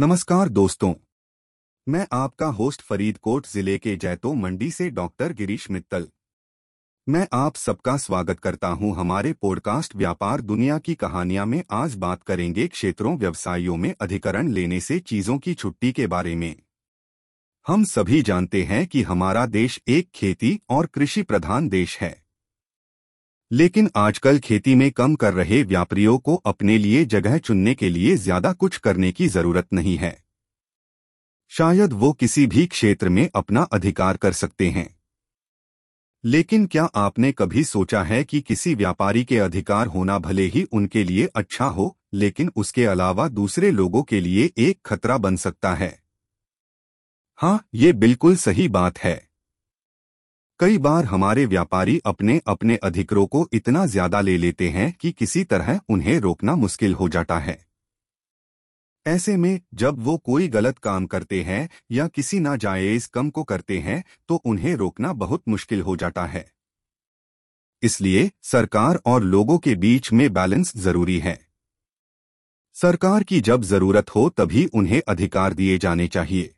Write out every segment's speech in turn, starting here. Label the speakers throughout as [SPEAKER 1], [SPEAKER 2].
[SPEAKER 1] नमस्कार दोस्तों। मैं आपका होस्ट फरीदकोट ज़िले के जैतो मंडी से डॉक्टर गिरीश मित्तल। मैं आप सबका स्वागत करता हूँ हमारे पॉडकास्ट व्यापार दुनिया की कहानियाँ में। आज बात करेंगे क्षेत्रों, व्यवसायों में अधिकरण लेने से चीज़ों की छुट्टी के बारे में। हम सभी जानते हैं कि हमारा देश एक खेती और कृषि प्रधान देश है। लेकिन आजकल खेती में कम कर रहे व्यापारियों को अपने लिए जगह चुनने के लिए ज़्यादा कुछ करने की ज़रूरत नहीं है। शायद वो किसी भी क्षेत्र में अपना अधिकार कर सकते हैं। लेकिन क्या आपने कभी सोचा है कि किसी व्यापारी के अधिकार होना भले ही उनके लिए अच्छा हो, लेकिन उसके अलावा दूसरे लोगों के लिए एक खतरा बन सकता है? हाँ ये बिल्कुल सही बात है। कई बार हमारे व्यापारी अपने अपने अधिकरों को इतना ज़्यादा ले लेते हैं कि किसी तरह उन्हें रोकना मुश्किल हो जाता है। ऐसे में, जब वो कोई गलत काम करते हैं या किसी नाजायज कम को करते हैं तो उन्हें रोकना बहुत मुश्किल हो जाता है। इसलिए, सरकार और लोगों के बीच में बैलेंस ज़रूरी है। सरकार की जब ज़रूरत हो, तभी उन्हें अधिकार दिए जाने चाहिए।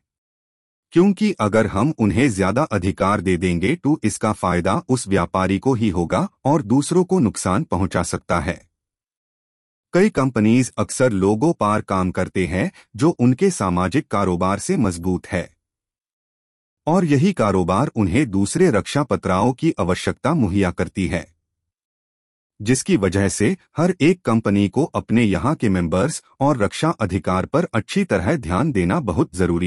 [SPEAKER 1] क्योंकि अगर हम उन्हें ज़्यादा अधिकार दे देंगे तो इसका फ़ायदा उस व्यापारी को ही होगा और दूसरों को नुकसान पहुँचा सकता है। कई कंपनीज़ अक्सर लोगों पार काम करते हैं, जो उनके सामाजिक कारोबार से मज़बूत है। और यही कारोबार उन्हें दूसरे रक्षा पत्राओं की आवश्यकता मुहैया करती है। जिसकी वजह से हर एक कंपनी को अपने यहाँ के मेंबर्स और रक्षा अधिकार पर अच्छी तरह ध्यान देना बहुत ज़रूरी